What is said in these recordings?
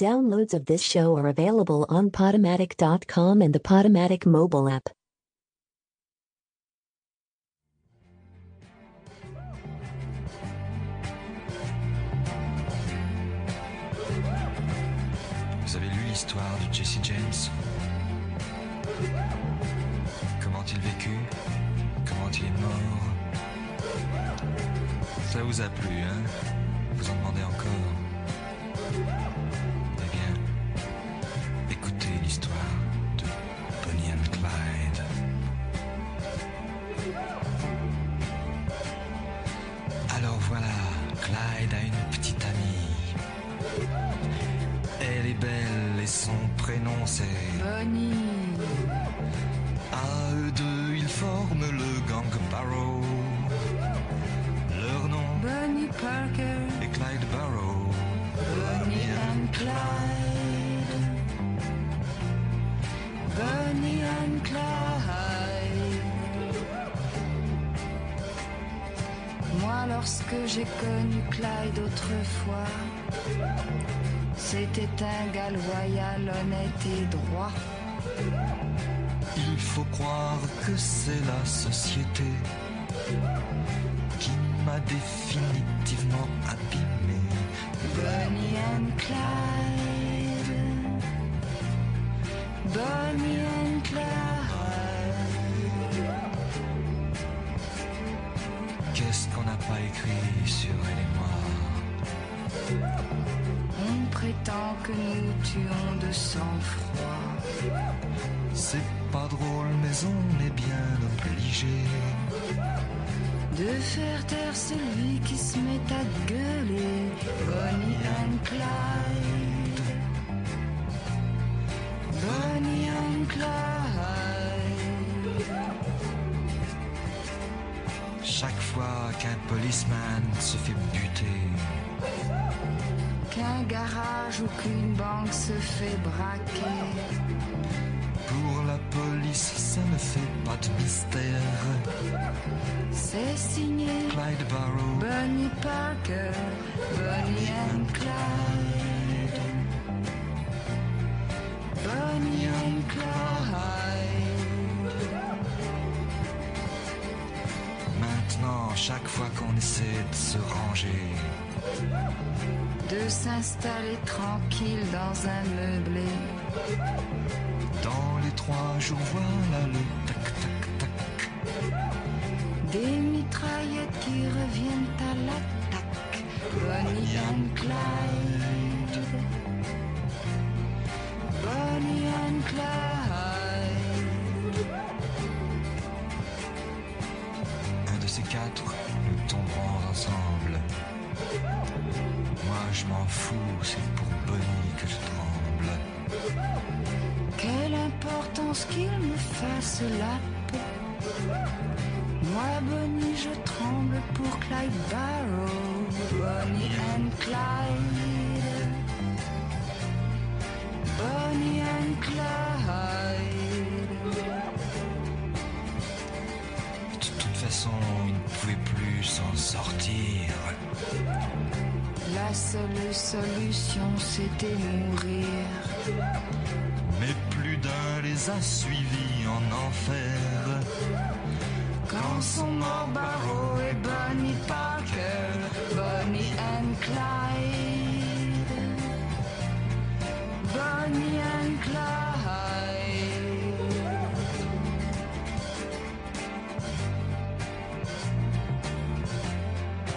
Downloads of this show are available on Podomatic.com and the Podomatic mobile app. Vous avez lu l'histoire de Jesse James? Comment il vécut? Comment il est mort? Ça vous a plu, hein? Vous en demandez encore son prénom c'est Bonnie, À eux deux, ils forment le gang Barrow. Leur nom Bonnie Parker, est Clyde Barrow. Bonnie and Clyde. Bonnie and Clyde. Moi, lorsque j'ai connu Clyde autrefois, c'était un gars loyal, honnête et droit. Il faut croire que c'est la société qui m'a définitivement abîmé. Bonnie and Clyde. Bonnie and Clyde. Qu'est-ce qu'on n'a pas écrit sur elle et moi? On prétend que nous tuons de sang-froid. C'est pas drôle, mais on est bien obligé. De faire taire celui qui se met à gueuler. Bonnie and Clyde. Bonnie and Clyde. Chaque fois qu'un policeman se fait buter, Qu'un garage ou qu'une banque se fait braquer. pour la police, ça ne fait pas de mystère. C'est signé Clyde Barrow, Bonnie Parker, Bonnie and Clyde. Bonnie and Clyde. maintenant, chaque fois qu'on essaie de se ranger, De s'installer tranquille dans un meublé. dans les trois jours, voilà le tac tac tac. Des mitraillettes qui reviennent à l'attaque. Bonnie and Clyde. Fous, c'est pour Bonnie que je tremble. Quelle importance qu'il me fasse la peau. Moi, Bonnie, je tremble pour Clyde Barrow. Bonnie and Clyde. Bonnie and Clyde. De toute façon, il ne pouvait plus s'en sortir. La seule solution, c'était mourir. Mais plus d'un les a suivis en enfer. Quand sont morts Barrow et Bonnie Parker, Bonnie and Clyde. Bonnie and Clyde.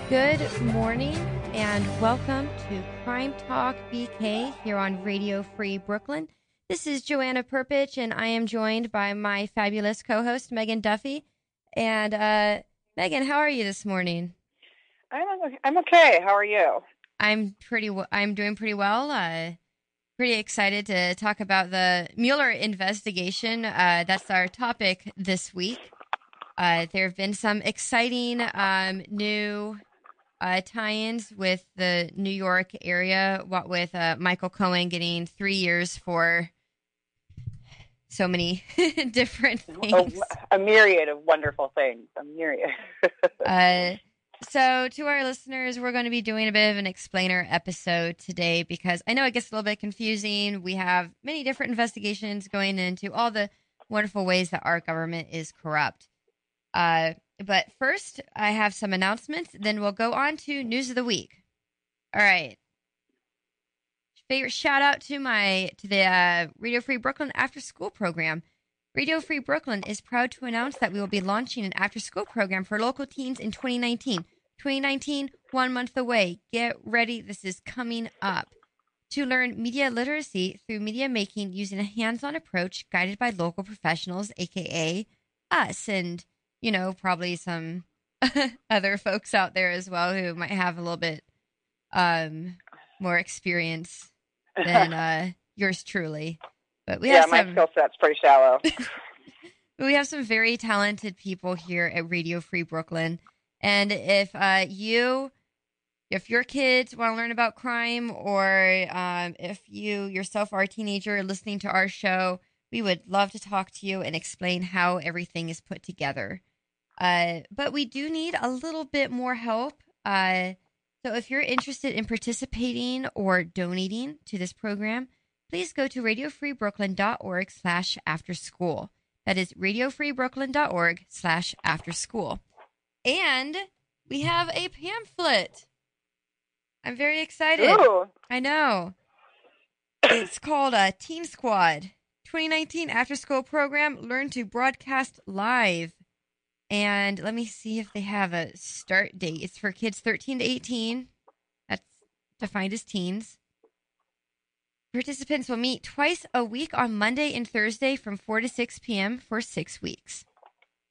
Good morning and welcome to Crime Talk BK here on Radio Free Brooklyn. This is Joanna Perpich and I am joined by my fabulous co-host Megan Duffy. And uh, Megan, how are you this morning? I'm I'm okay. How are you? I'm pretty. w- I'm doing pretty well. Uh, pretty excited to talk about the Mueller investigation. Uh, that's our topic this week. Uh, there have been some exciting um, new uh, tie-ins with the New York area. What with uh, Michael Cohen getting three years for so many different A, things. a myriad of wonderful things. A myriad. Uh, So, to our listeners, we're going to be doing a bit of an explainer episode today because I know it gets a little bit confusing. We have many different investigations going into all the wonderful ways that our government is corrupt. Uh, but first, I have some announcements. Then we'll go on to news of the week. All right. Favorite shout out to my to the uh, Radio Free Brooklyn after school program. Radio Free Brooklyn is proud to announce that we will be launching an after school program for local teens in 2019. 2019, one month away. Get ready. This is coming up. To learn media literacy through media making using a hands on approach guided by local professionals, aka us, and, you know, probably some other folks out there as well who might have a little bit um, more experience than uh, yours truly. But we yeah, have my skill set's pretty shallow. we have some very talented people here at Radio Free Brooklyn. And if uh, you, if your kids want to learn about crime, or um, if you yourself are a teenager listening to our show, we would love to talk to you and explain how everything is put together. Uh, but we do need a little bit more help. Uh, so if you're interested in participating or donating to this program, please go to radiofreebrooklyn.org slash after school. That is radiofreebrooklyn.org slash after school. And we have a pamphlet. I'm very excited. Ooh, I know. It's called a Teen Squad 2019 After School Program Learn to Broadcast Live. And let me see if they have a start date. It's for kids 13 to 18. That's defined as teens. Participants will meet twice a week on Monday and Thursday from 4 to 6 p.m. for six weeks.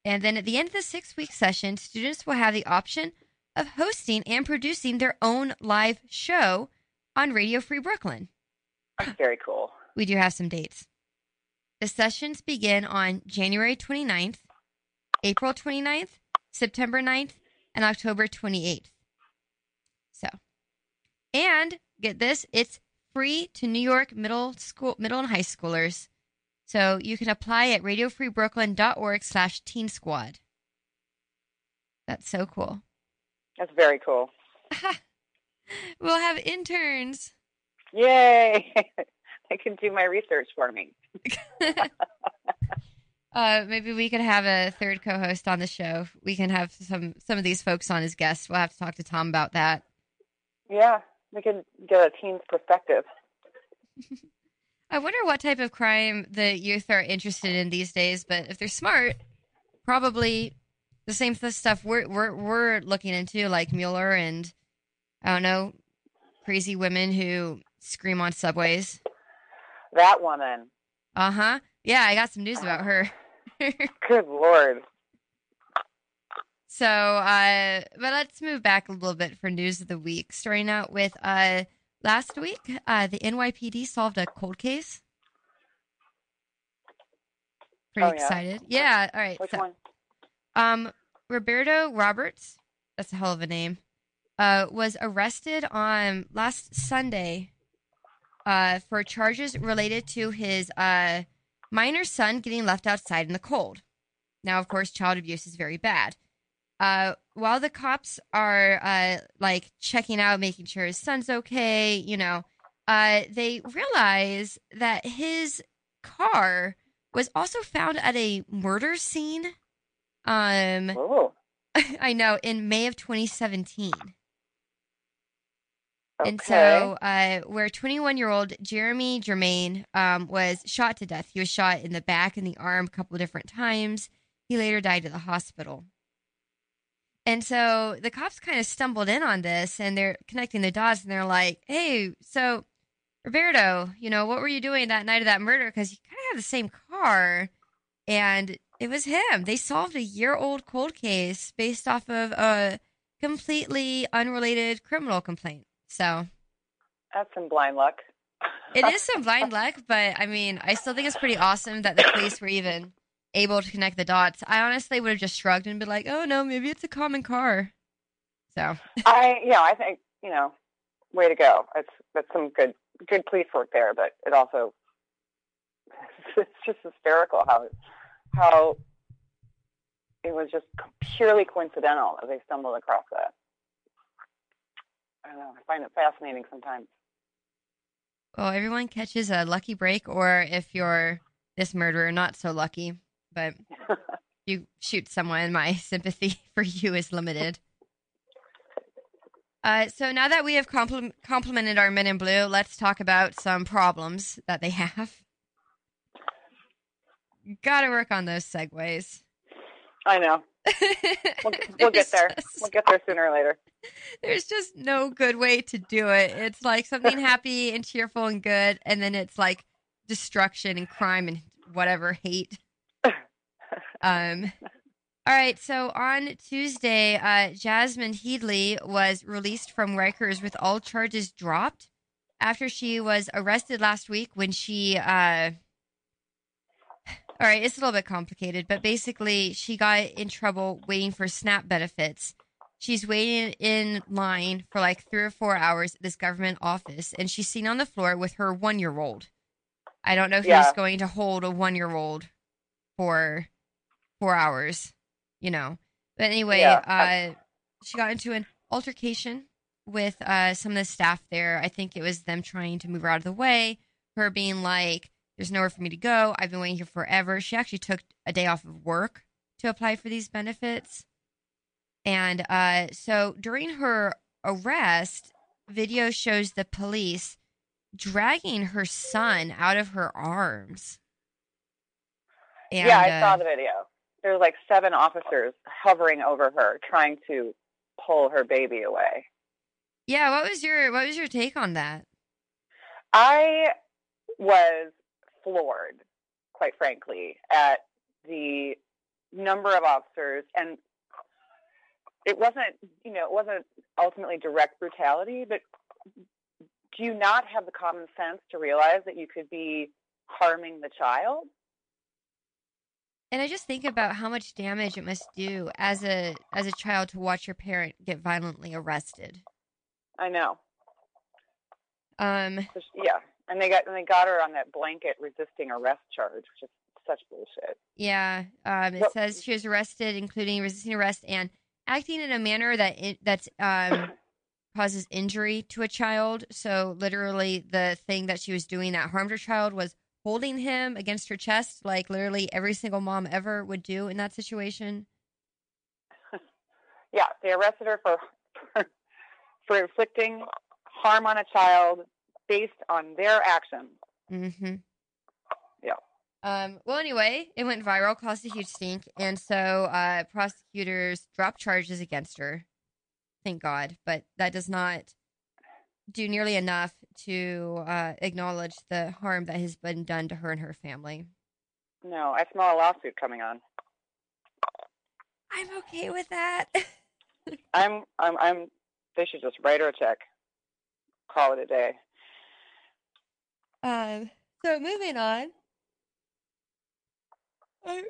And then at the end of the six week session, students will have the option of hosting and producing their own live show on Radio Free Brooklyn. that's very cool. We do have some dates. The sessions begin on January 29th, April 29th, September 9th, and October 28th. So, and get this, it's free to New York middle school, middle and high schoolers. So you can apply at radiofreebrooklyn.org slash teen squad. That's so cool. That's very cool. we'll have interns. Yay! they can do my research for me. uh, maybe we could have a third co-host on the show. We can have some some of these folks on as guests. We'll have to talk to Tom about that. Yeah, we can get a teen's perspective. I wonder what type of crime the youth are interested in these days. But if they're smart, probably the same stuff we're we're we're looking into, like Mueller and I don't know, crazy women who scream on subways. That woman. Uh huh. Yeah, I got some news about her. Good lord. So, uh, but let's move back a little bit for news of the week. Starting out with uh, last week, uh, the NYPD solved a cold case. Pretty Oh, yeah? excited. Yeah. All right. Which so, one? um, Roberto Roberts, that's a hell of a name, uh, was arrested on last Sunday uh, for charges related to his uh, minor son getting left outside in the cold. Now, of course, child abuse is very bad. Uh, while the cops are uh, like checking out, making sure his son's okay, you know, uh, they realize that his car was also found at a murder scene. Um, Oh, I know in May of 2017. Okay. And so, uh, where 21 year old Jeremy Germain um, was shot to death. He was shot in the back and the arm a couple different times. He later died at the hospital. And so the cops kind of stumbled in on this and they're connecting the dots and they're like, hey, so Roberto, you know, what were you doing that night of that murder? Because you kind of have the same car. And it was him. They solved a year old cold case based off of a completely unrelated criminal complaint. So That's some blind luck. it is some blind luck, but I mean, I still think it's pretty awesome that the police were even able to connect the dots. I honestly would have just shrugged and been like, "Oh no, maybe it's a common car." So I, you know, I think, you know, way to go. It's that's some good, good police work there. But it also, it's just hysterical how, how it was just purely coincidental that they stumbled across that. I don't know. I find it fascinating sometimes. Well, everyone catches a lucky break, or if you're this murderer, not so lucky. But you shoot someone, my sympathy for you is limited. Uh, so now that we have compl- complimented our men in blue, let's talk about some problems that they have. Gotta work on those segues. I know. We'll, we'll get there. just- We'll get there sooner or later. There's just no good way to do it. It's like something happy and cheerful and good, and then it's like destruction and crime and whatever hate. Um. All right. So on Tuesday, uh, Jasmine Headley was released from Rikers with all charges dropped after she was arrested last week when she. Uh, all right, it's a little bit complicated, but basically, she got in trouble waiting for SNAP benefits. She's waiting in line for like three or four hours at this government office, and she's seen on the floor with her one year old. I don't know if Yeah. he's going to hold a one year old for four hours, you know. But anyway, Yeah. uh, she got into an altercation with uh, some of the staff there. I think it was them trying to move her out of the way, her being like, there's nowhere for me to go. I've been waiting here forever. She actually took a day off of work to apply for these benefits. And uh, so during her arrest, video shows the police dragging her son out of her arms. And, yeah, I uh, saw the video. There's like seven officers hovering over her, trying to pull her baby away. Yeah, what was your what was your take on that? I was floored, quite frankly, at the number of officers, and it wasn't, you know, it wasn't ultimately direct brutality, but do you not have the common sense to realize that you could be harming the child? And I just think about how much damage it must do as a as a child to watch your parent get violently arrested. I know. Um, Yeah, and they got and they got her on that blanket resisting arrest charge, which is such bullshit. yeah, um, it says she was arrested, including resisting arrest and acting in a manner that it, that's um, causes injury to a child. So literally, the thing that she was doing that harmed her child was holding him against her chest, like literally every single mom ever would do in that situation. Yeah, they arrested her for for, for inflicting harm on a child based on their actions. Mm-hmm. Yeah. Um, well, anyway, it went viral, caused a huge stink, and so uh, prosecutors dropped charges against her. Thank God, but that does not do nearly enough to uh, acknowledge the harm that has been done to her and her family. No, I smell a lawsuit coming on. I'm okay with that. I'm I'm I'm. They should just write her a check. Call it a day. Um, so moving on. I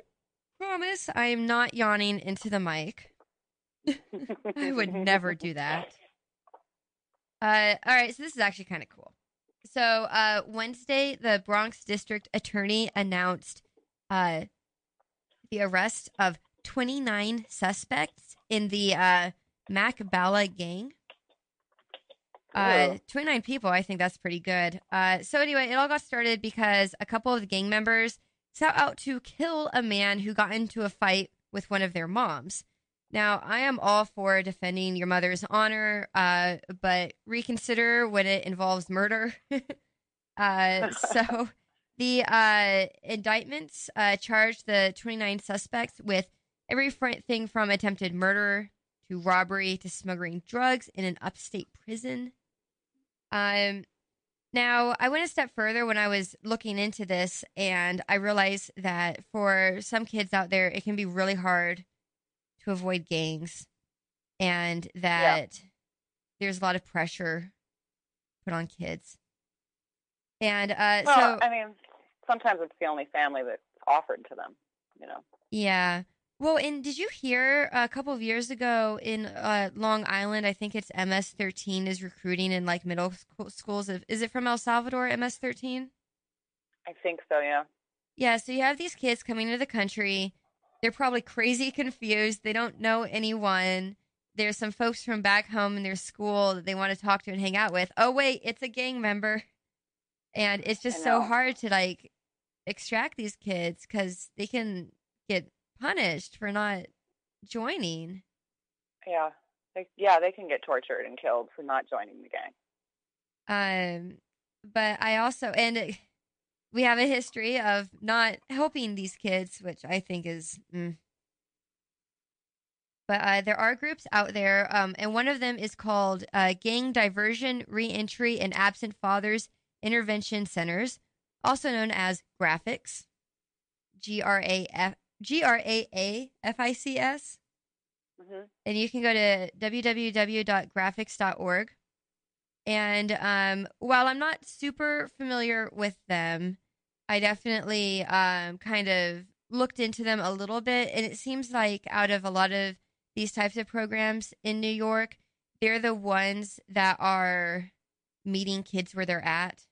promise I am not yawning into the mic. I would never do that. Uh, all right, so this is actually kind of cool. So uh, Wednesday, the Bronx District Attorney announced uh, the arrest of 29 suspects in the uh, Mac Bala gang. Uh, 29 people, I think that's pretty good. Uh, so anyway, it all got started because a couple of the gang members set out to kill a man who got into a fight with one of their moms. Now, I am all for defending your mother's honor, uh, but reconsider when it involves murder. uh, so, the uh, indictments uh, charged the 29 suspects with everything from attempted murder to robbery to smuggling drugs in an upstate prison. Um, now, I went a step further when I was looking into this, and I realized that for some kids out there, it can be really hard to avoid gangs, and that there's a lot of pressure put on kids. And uh, Well, so, I mean, sometimes it's the only family that's offered to them. You know. yeah. Well, and did you hear a couple of years ago in uh, Long Island? I think it's MS13 is recruiting in like middle school schools. Is it from El Salvador? MS13. I think so. Yeah. Yeah, so you have these kids coming to the country. They're probably crazy confused. They don't know anyone. there's some folks from back home in their school that they want to talk to and hang out with. Oh wait, it's a gang member, and it's just so hard to like extract these kids because they can get punished for not joining. Yeah. They, yeah, they can get tortured and killed for not joining the gang. Um, but I also and it- we have a history of not helping these kids, which I think is. Mm. But uh, there are groups out there, um, and one of them is called uh, Gang Diversion, Reentry, and Absent Fathers Intervention Centers, also known as GRAAFICS. G R A F G R A A F I C S hmm and you can go to www.graphics.org. And um, while I'm not super familiar with them, I definitely um, kind of looked into them a little bit. And it seems like out of a lot of these types of programs in New York, they're the ones that are meeting kids where they're at.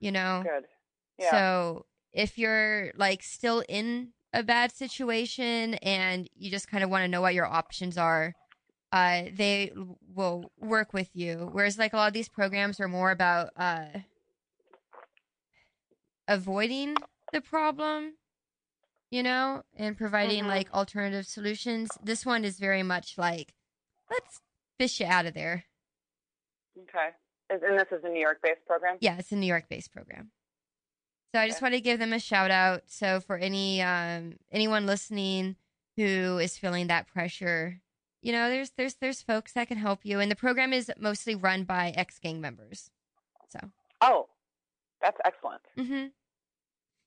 You know? Good. Yeah. So if you're like still in a bad situation and you just kind of want to know what your options are, uh, they will work with you. Whereas like a lot of these programs are more about uh, avoiding the problem, you know, and providing Mhm. like alternative solutions. This one is very much like, let's fish you out of there. okay. And this is a New York based program? Yeah, it's a New York based program. So I just want to give them a shout out. So for any um anyone listening who is feeling that pressure, you know, there's there's there's folks that can help you and the program is mostly run by ex gang members. So, Oh, that's excellent. mhm.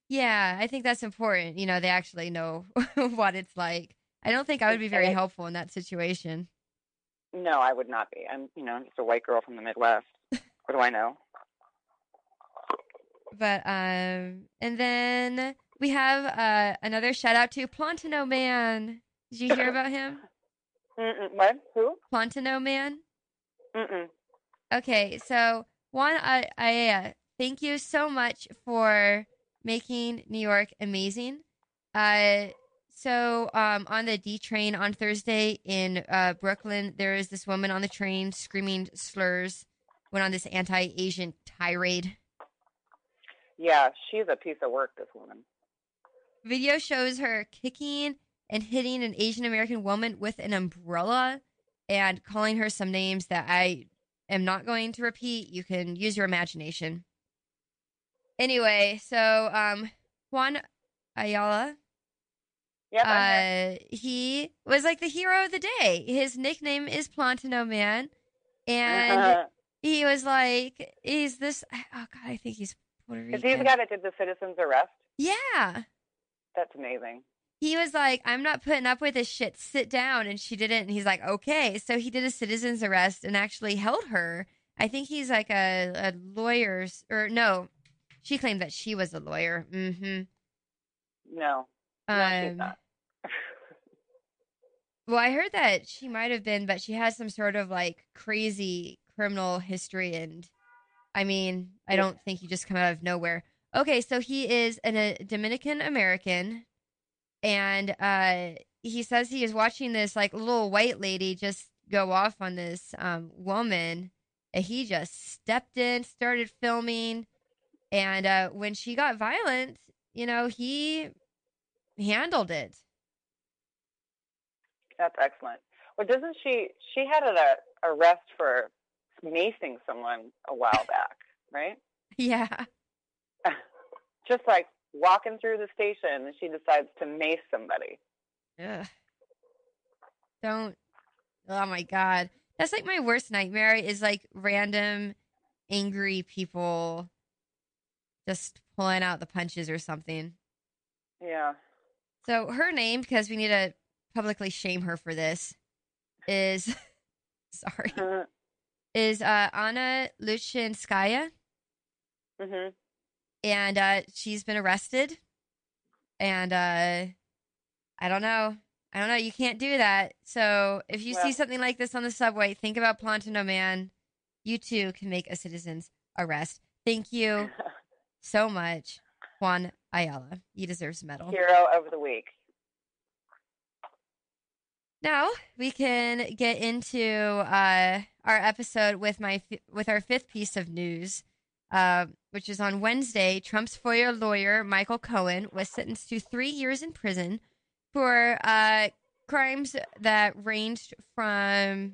Yeah, I think that's important. You know, they actually know what it's like. I don't think I would be very helpful in that situation. No, I would not be. I'm, you know, just a white girl from the Midwest. what do I know? But um and then we have uh another shout out to Plantano Man. Did you hear about him? Mm-mm. What? Who? Plantano Man? Mm-mm. Okay, so I, I uh, thank you so much for making New York amazing. Uh, so um, on the D train on Thursday in uh, Brooklyn, there is this woman on the train screaming slurs, went on this anti-Asian tirade. Yeah, she's a piece of work, this woman. Video shows her kicking and hitting an Asian American woman with an umbrella and calling her some names that I am not going to repeat. You can use your imagination. Anyway, so um, Juan Ayala, Yep, uh, he was like the hero of the day. His nickname is Plantano Man, and Uh-huh. he was like, "He's this." Oh God, I think he's Is he the guy that did the citizen's arrest? Yeah. That's amazing. he was like, I'm not putting up with this shit. Sit down. And she didn't. And he's like, okay. So he did a citizen's arrest and actually held her. I think he's like a, a lawyer, or no, she claimed that she was a lawyer. Mm-hmm. No, no, she's Um, not. well, I heard that she might have been, but she has some sort of like crazy criminal history. And I mean, I don't think he just come out of nowhere. Okay, so he is an, a Dominican American, and uh, he says he is watching this like little white lady just go off on this um, woman, and he just stepped in, started filming, and uh, when she got violent, you know, he handled it. That's excellent. Well, doesn't she? She had an uh, arrest for macing someone a while back, right? Yeah. Just like walking through the station, and she decides to mace somebody. Ugh. Don't. Oh my god, that's like my worst nightmare. Is like random angry people just pulling out the punches or something. Yeah. So her name, because we need to publicly shame her for this, is sorry is uh, Anna Luchinskaya, and uh, she's been arrested. And uh, I don't know. I don't know. You can't do that. So if you see something like this on the subway, think about Plantano Man. You too can make a citizen's arrest. Thank you so much, Juan Ayala. You deserve a medal. Hero of the week. Now we can get into uh, our episode with my with our fifth piece of news, uh, which is on Wednesday. Trump's former lawyer Michael Cohen was sentenced to three years in prison for uh, crimes that ranged from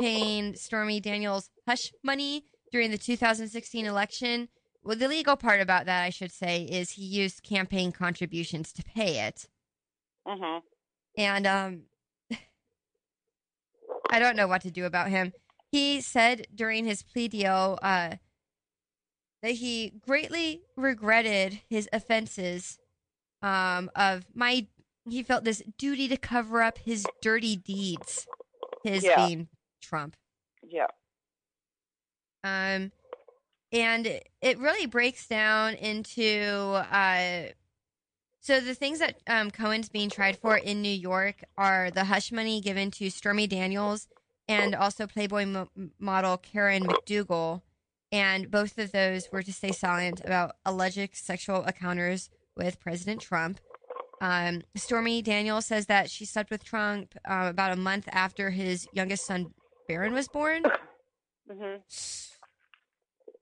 paying Stormy Daniels hush money during the 2016 election. Well, the legal part about that, I should say, is he used campaign contributions to pay it. hmm And um, I don't know what to do about him. He said during his plea deal uh, that he greatly regretted his offenses um, of my. He felt this duty to cover up his dirty deeds. His Yeah. being Trump. Yeah. Um, and it really breaks down into uh, so the things that um, Cohen's being tried for in New York are the hush money given to Stormy Daniels and also Playboy mo- model Karen McDougal, and both of those were to stay silent about alleged sexual encounters with President Trump. Um, Stormy Daniels says that she slept with Trump uh, about a month after his youngest son Barron was born. hmm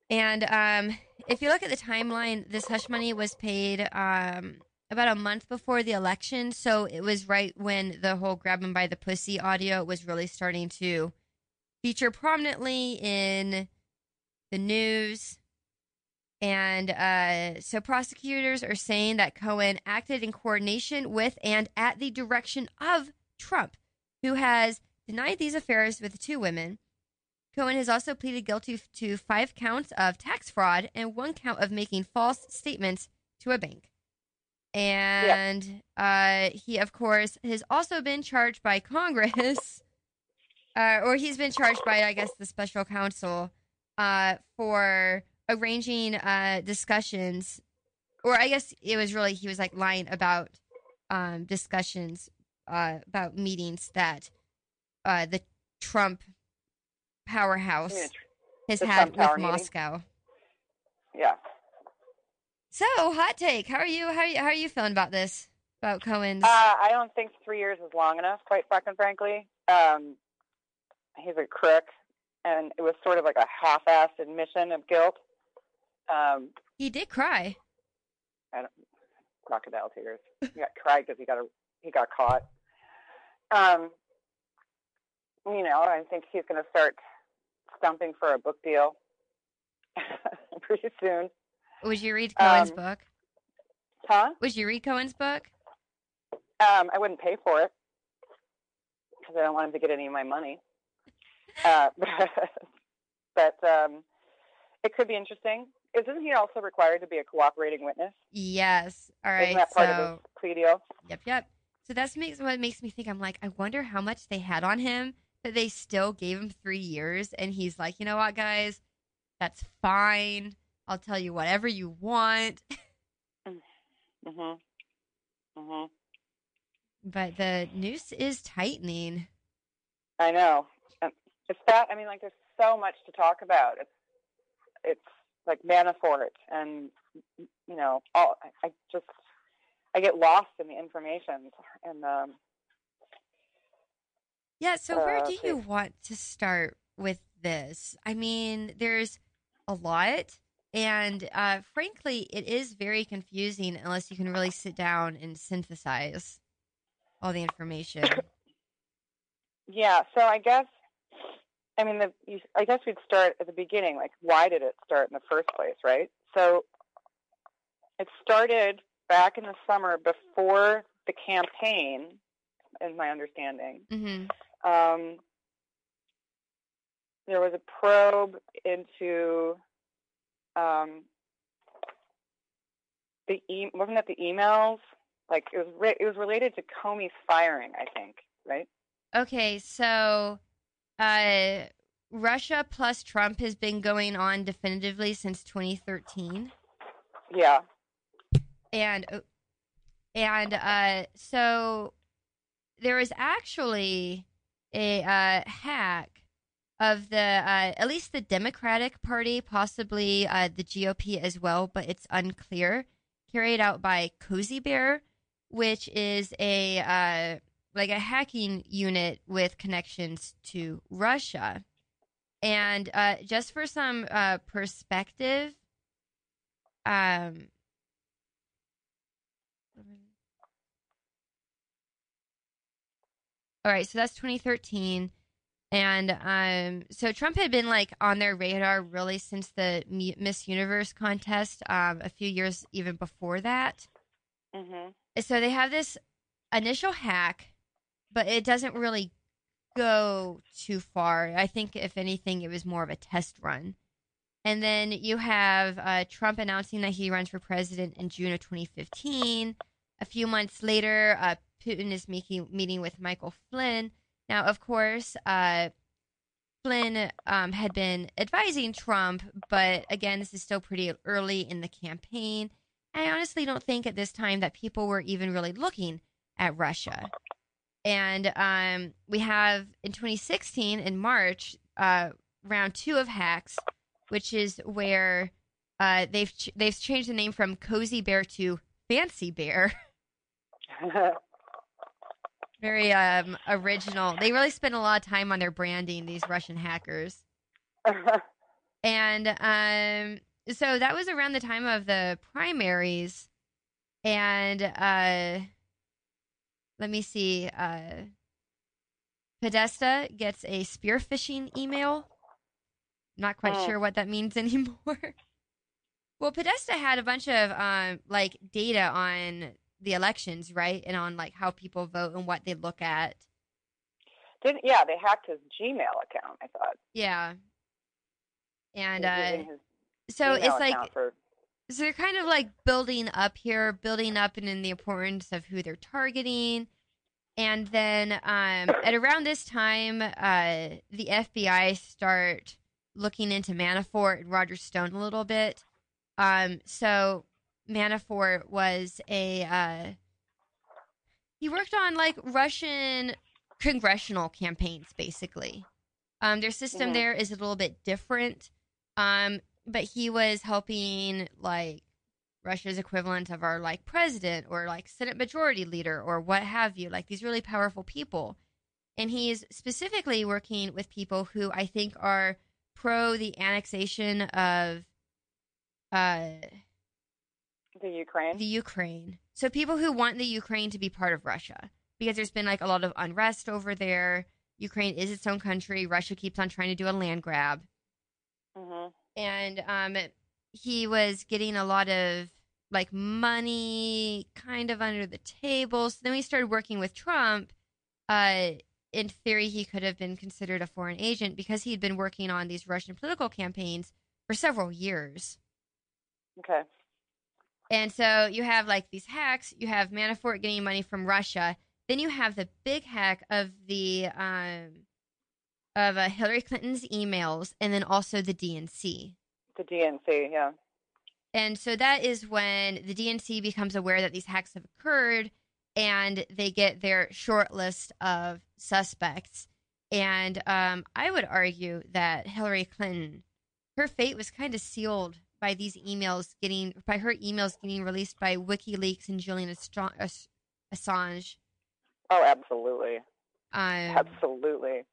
And um, if you look at the timeline, this hush money was paid um, about a month before the election. So it was right when the whole grab him by the pussy audio was really starting to feature prominently in the news. And uh, so prosecutors are saying that Cohen acted in coordination with and at the direction of Trump, who has denied these affairs with two women. Cohen has also pleaded guilty to five counts of tax fraud and one count of making false statements to a bank. And uh, he, of course, has also been charged by Congress, uh, or he's been charged by, I guess, the special counsel uh, for arranging uh, discussions, or I guess it was really, he was like lying about um, discussions uh, about meetings that uh, the Trump powerhouse has the had Trump with meeting. Moscow. Yeah. So, hot take. How are you? How are you? How are you feeling about this? About Cohen's? Uh, I don't think three years is long enough, quite fucking frankly. Um, he's a crook, and it was sort of like a half-assed admission of guilt. Um, he did cry. crocodile tears. He got cried because he got a, he got caught. Um, you know, I think he's going to start stumping for a book deal pretty soon. Would you read Cohen's Um, book? Huh? Would you read Cohen's book? Um, I wouldn't pay for it because I don't want him to get any of my money. Uh, but um, it could be interesting. Isn't he also required to be a cooperating witness? Yes. All right. Isn't that part so, of his plea deal? yep, yep. So that's makes what makes me think. I'm like, I wonder how much they had on him that they still gave him three years, and he's like, you know what, guys, that's fine. I'll tell you whatever you want. Mhm. Mhm. But the noose is tightening. I know. It's that. I mean, like, there's so much to talk about. It's it's like Manafort, and you know, all. I, I just I get lost in the information, and um, Yeah, so where Uh, do let's you want to start with this? I mean, there's a lot, and uh, frankly, it is very confusing unless you can really sit down and synthesize all the information. yeah. So I guess, I mean, the you, I guess we'd start at the beginning. Like, why did it start in the first place, right? So it started back in the summer before the campaign, is my understanding. hmm um, there was a probe into um, the e- wasn't that the emails? Like it was re- it was related to Comey's firing, I think, right? Okay, so uh, Russia plus Trump has been going on definitively since 2013. Yeah. and uh, and uh, so there was actually a uh, hack of the uh, at least the Democratic Party, possibly uh, the GOP as well, but it's unclear. Carried out by Cozy Bear, which is a uh, like a hacking unit with connections to Russia. And uh, just for some uh, perspective, um, all right, so that's 2013. And um, so Trump had been like on their radar really since the Miss Universe contest, um, a few years even before that. hmm So they have this initial hack, but it doesn't really go too far. I think, if anything, it was more of a test run. And then you have uh, Trump announcing that he runs for president in June of 2015. A few months later, uh, Putin is making meeting with Michael Flynn. Now, of course, uh, Flynn um, had been advising Trump, but again, this is still pretty early in the campaign. I honestly don't think at this time that people were even really looking at Russia. And um, we have in 2016, in March, uh, round two of hacks, which is where uh, they've ch- they've changed the name from Cozy Bear to Fancy Bear. Very um, original. They really spend a lot of time on their branding. These Russian hackers. And um, so that was around the time of the primaries. And uh, let me see. Uh, Podesta gets a spearphishing email. Not quite Oh. sure what that means anymore. well, Podesta had a bunch of um, like data on the elections, right, and on like how people vote and what they look at. Didn't, yeah, they hacked his Gmail account. I thought. Yeah. And uh, so Gmail it's like for so they're kind of like building up here, building up and in the importance of who they're targeting. And then um, at around this time, uh, the FBI start looking into Manafort and Roger Stone a little bit. Um, so Manafort was a uh, he worked on like Russian congressional campaigns, basically. Um, their system Mhm. there is a little bit different. Um, but he was helping like Russia's equivalent of our like president or like Senate Majority Leader or what have you, like these really powerful people. And he's specifically working with people who I think are pro the annexation of uh, the Ukraine. the Ukraine. So people who want the Ukraine to be part of Russia because there's been like a lot of unrest over there. Ukraine is its own country. Russia keeps on trying to do a land grab. hmm and um he was getting a lot of like money kind of under the table so then we started working with trump uh in theory he could have been considered a foreign agent because he'd been working on these russian political campaigns for several years Okay. And so you have like these hacks you have manafort getting money from russia then you have the big hack of the um of uh, hillary clinton's emails and then also the dnc The DNC. Yeah. And so that is when the DNC becomes aware that these hacks have occurred and they get their short list of suspects. And um, I would argue that Hillary Clinton, her fate was kind of sealed by these emails getting, by her emails getting released by WikiLeaks and Julian Assange. Oh, absolutely. Um, Absolutely.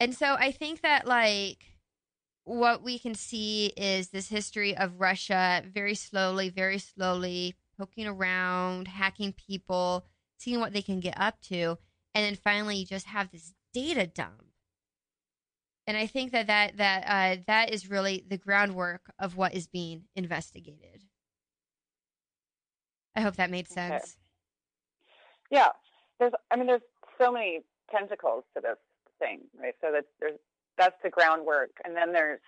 And so I think that like what we can see is this history of Russia very slowly, very slowly poking around, hacking people, seeing what they can get up to, and then finally you just have this data dump. And I think that that that uh, that is really the groundwork of what is being investigated. I hope that made Okay. sense. Yeah. There's. I mean, there's so many tentacles to this thing, right? So that there's that's the groundwork, and then there's.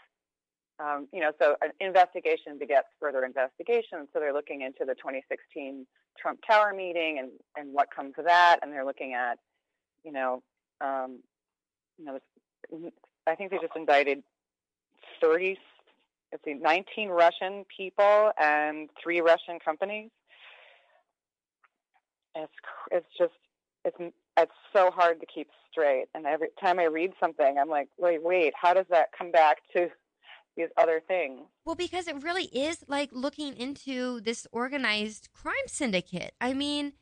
Um, you know, so an investigation begets further investigation. So they're looking into the 2016 Trump Tower meeting and, and what comes of that, and they're looking at, you know, um, you know, I think they just indicted 30, let's see, 19 Russian people and three Russian companies. It's it's just it's it's so hard to keep straight. And every time I read something, I'm like, wait, wait, how does that come back to these other things? Well, because it really is like looking into this organized crime syndicate. I mean,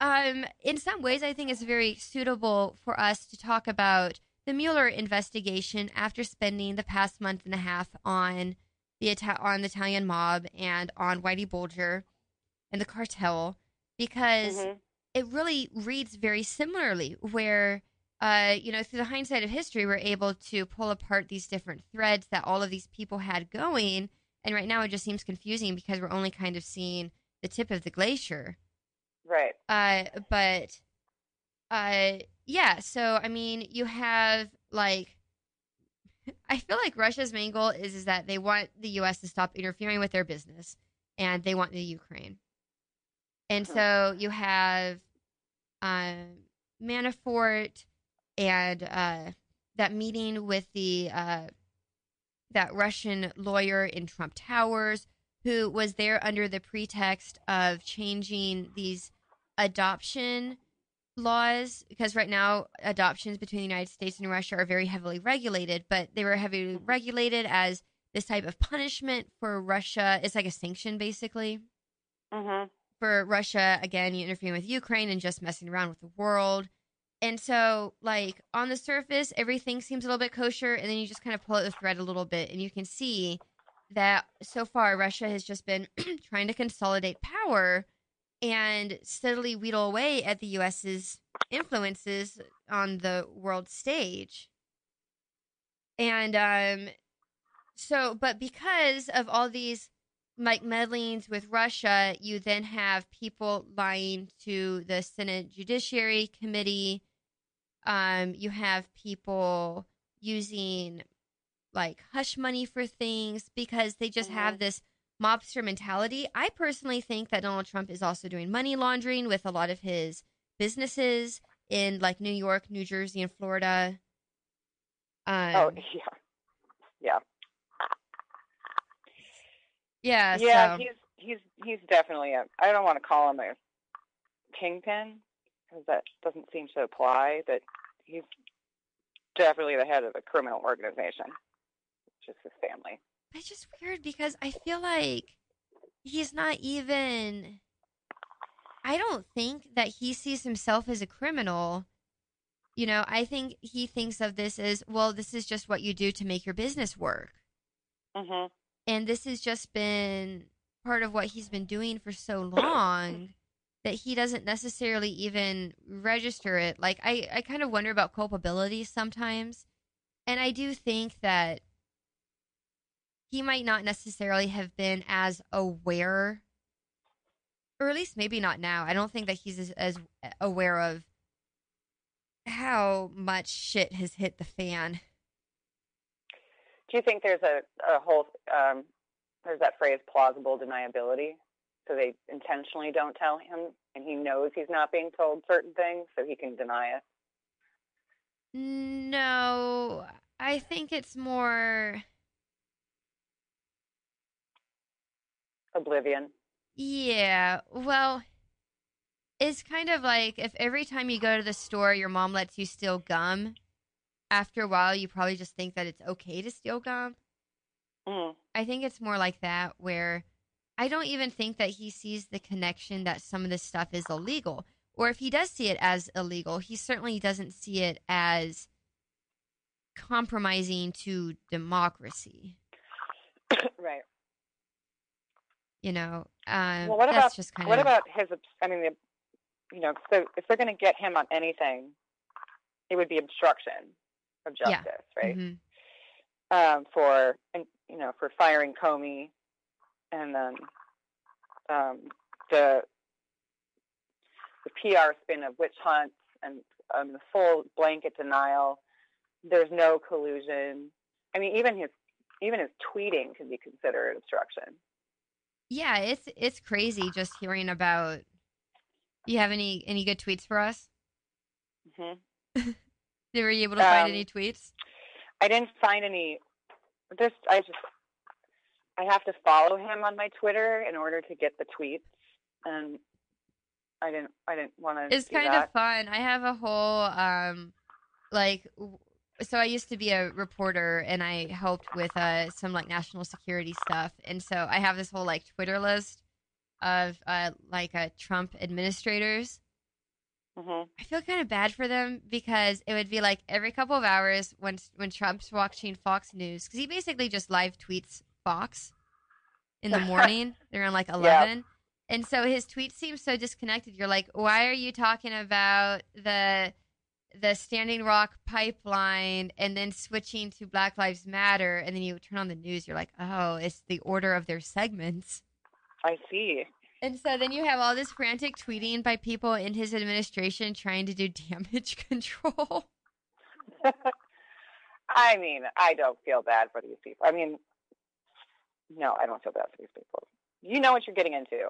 um, in some ways, I think it's very suitable for us to talk about the Mueller investigation after spending the past month and a half on the Ita- on the Italian mob and on Whitey Bulger and the cartel, because Mhm. it really reads very similarly. Where, uh, you know, through the hindsight of history, we're able to pull apart these different threads that all of these people had going. And right now, it just seems confusing because we're only kind of seeing the tip of the glacier. Right. Uh, but, uh, yeah. So I mean, you have like, I feel like Russia's main goal is is that they want the U.S. to stop interfering with their business, and they want the Ukraine. And so you have, um, Manafort and uh, that meeting with the uh, that Russian lawyer in Trump Towers who was there under the pretext of changing these adoption laws because right now adoptions between the United States and Russia are very heavily regulated, but they were heavily regulated as this type of punishment for Russia. It's like a sanction basically Mhm. for Russia again you're interfering with Ukraine and just messing around with the world. And so, like on the surface, everything seems a little bit kosher, and then you just kind of pull out the thread a little bit, and you can see that so far Russia has just been trying to consolidate power and steadily wheedle away at the U.S.'s influences on the world stage. And um, so, but because of all these like meddlings with Russia, you then have people lying to the Senate Judiciary Committee. Um, you have people using like hush money for things because they just have this mobster mentality. I personally think that Donald Trump is also doing money laundering with a lot of his businesses in like New York, New Jersey, and Florida. Um, Oh yeah. Yeah. yeah, Yeah. so- He's he's he's definitely a. I don't want to call him a kingpin because that doesn't seem to apply. But he's definitely the head of a criminal organization. It's just his family. It's just weird because I feel like he's not even. I don't think that he sees himself as a criminal. You know, I think he thinks of this as well, this is just what you do to make your business work. Mhm. And this has just been part of what he's been doing for so long that he doesn't necessarily even register it. Like, I, I kind of wonder about culpability sometimes. And I do think that he might not necessarily have been as aware, or at least maybe not now. I don't think that he's as, as aware of how much shit has hit the fan. Do you think there's a, a whole um, there's that phrase plausible deniability? So they intentionally don't tell him, and he knows he's not being told certain things, so he can deny it. No, I think it's more. Oblivion. Yeah, well, it's kind of like if every time you go to the store, your mom lets you steal gum. After a while, you probably just think that it's okay to steal gum. Mm. I think it's more like that, where I don't even think that he sees the connection that some of this stuff is illegal. Or if he does see it as illegal, he certainly doesn't see it as compromising to democracy. right. You know, um, Well, what that's about just kind what of about his? I mean, the, you know, so if they're going to get him on anything, it would be obstruction of Yeah. justice, right? Mhm. Um, for and you know, for firing Comey, and then um, the the PR spin of witch hunts and um, the full blanket denial. There's no collusion. I mean, even his even his tweeting could be considered obstruction. Yeah, it's it's crazy just hearing about. You have any any good tweets for us? hmm Were you able to find Um, any tweets? I didn't find any. Just I just I have to follow him on my Twitter in order to get the tweets, and I didn't I didn't want to. It's kind of fun. I have a whole um, like, so I used to be a reporter and I helped with uh some like national security stuff, and so I have this whole like Twitter list of uh like uh Trump administrators, hmm I feel kind of bad for them because it would be like every couple of hours when when Trump's watching Fox News because he basically just live tweets Fox in the morning around like eleven, and so his tweets seem so disconnected. You're like, why are you talking about the the Standing Rock pipeline and then switching to Black Lives Matter, and then you turn on the news, you're like, oh, it's the order of their segments. I see. And so then you have all this frantic tweeting by people in his administration trying to do damage control. I mean, I don't feel bad for these people. I mean, no, I don't feel bad for these people. You know what you're getting into.